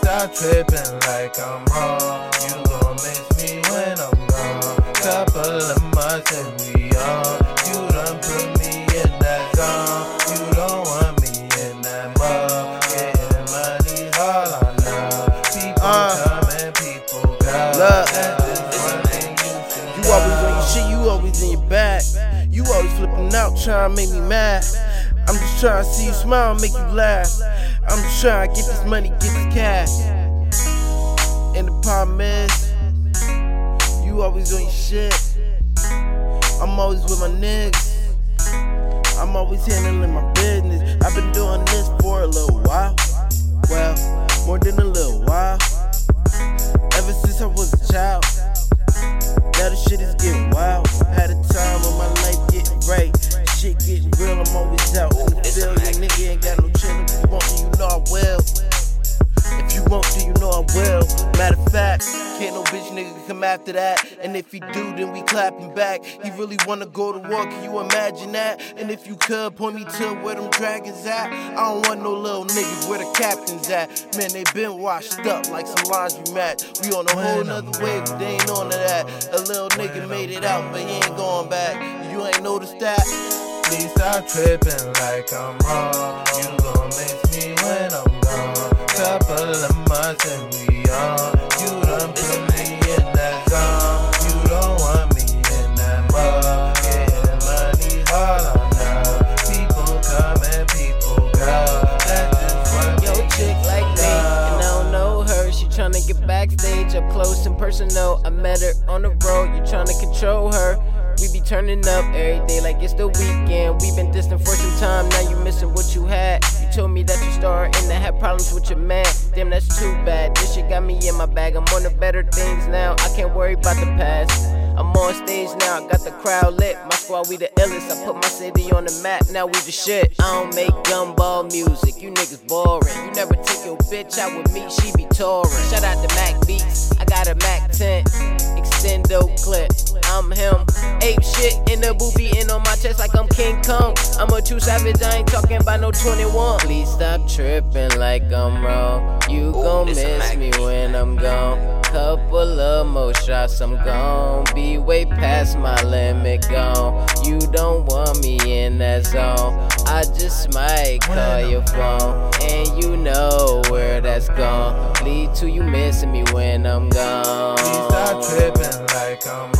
stop tripping like I'm wrong. You gon' miss me when I'm gone. Couple of months and we on. You done put me in that zone. You don't want me in that mug. Getting money's all I know. People Uh. come and people go. You always on your shit, you always in your bag. Always flipping out, trying to make me mad. I'm just trying to see you smile make you laugh. I'm just trying to get this money, get this cash. And the problem is, you always on your shit. I'm always with my niggas. I'm always handling my business. I've been doing this for a little can't no bitch nigga come after that. And if he do, then we clapping back. He really wanna go to war, can you imagine that? And if you could, point me to where them dragons at. I don't want no little niggas where the captains at. Man, they been washed up like some laundry mat. We on a whole nother wave, but they ain't on to that. A little nigga made it out, but he ain't going back. You ain't noticed that? Please stop tripping like I'm wrong. You gon' miss me when I'm gone. Couple of months and we on. You done personal. I met her on the road, you tryna control her. We be turning up every day like it's the weekend. we been distant for some time, now you missing what you had. You told me that you starting to have problems with your man. Damn, that's too bad. This shit got me in my bag. I'm on the better things now. I can't worry about the past. I'm on stage now, I got the crowd lit. My squad, we the illest. I put my city on the map, now we the shit. I don't make gumball music, you niggas boring. You never take your bitch out with me, she be touring. Shout out to Mac Beats, I got a Mac 10, extendo clip. I'm him. Ape shit in the booth beating on my chest like I'm King Kong. I'm a true savage, I ain't talking about no 21. Please stop tripping like I'm wrong. You gon' miss me when I'm gone couple of more shots, I'm gone. Be way past my limit, gone. You don't want me in that zone. I just might call your phone, and you know where that's gone. Lead to you missing me when I'm gone. Please stop tripping like I'm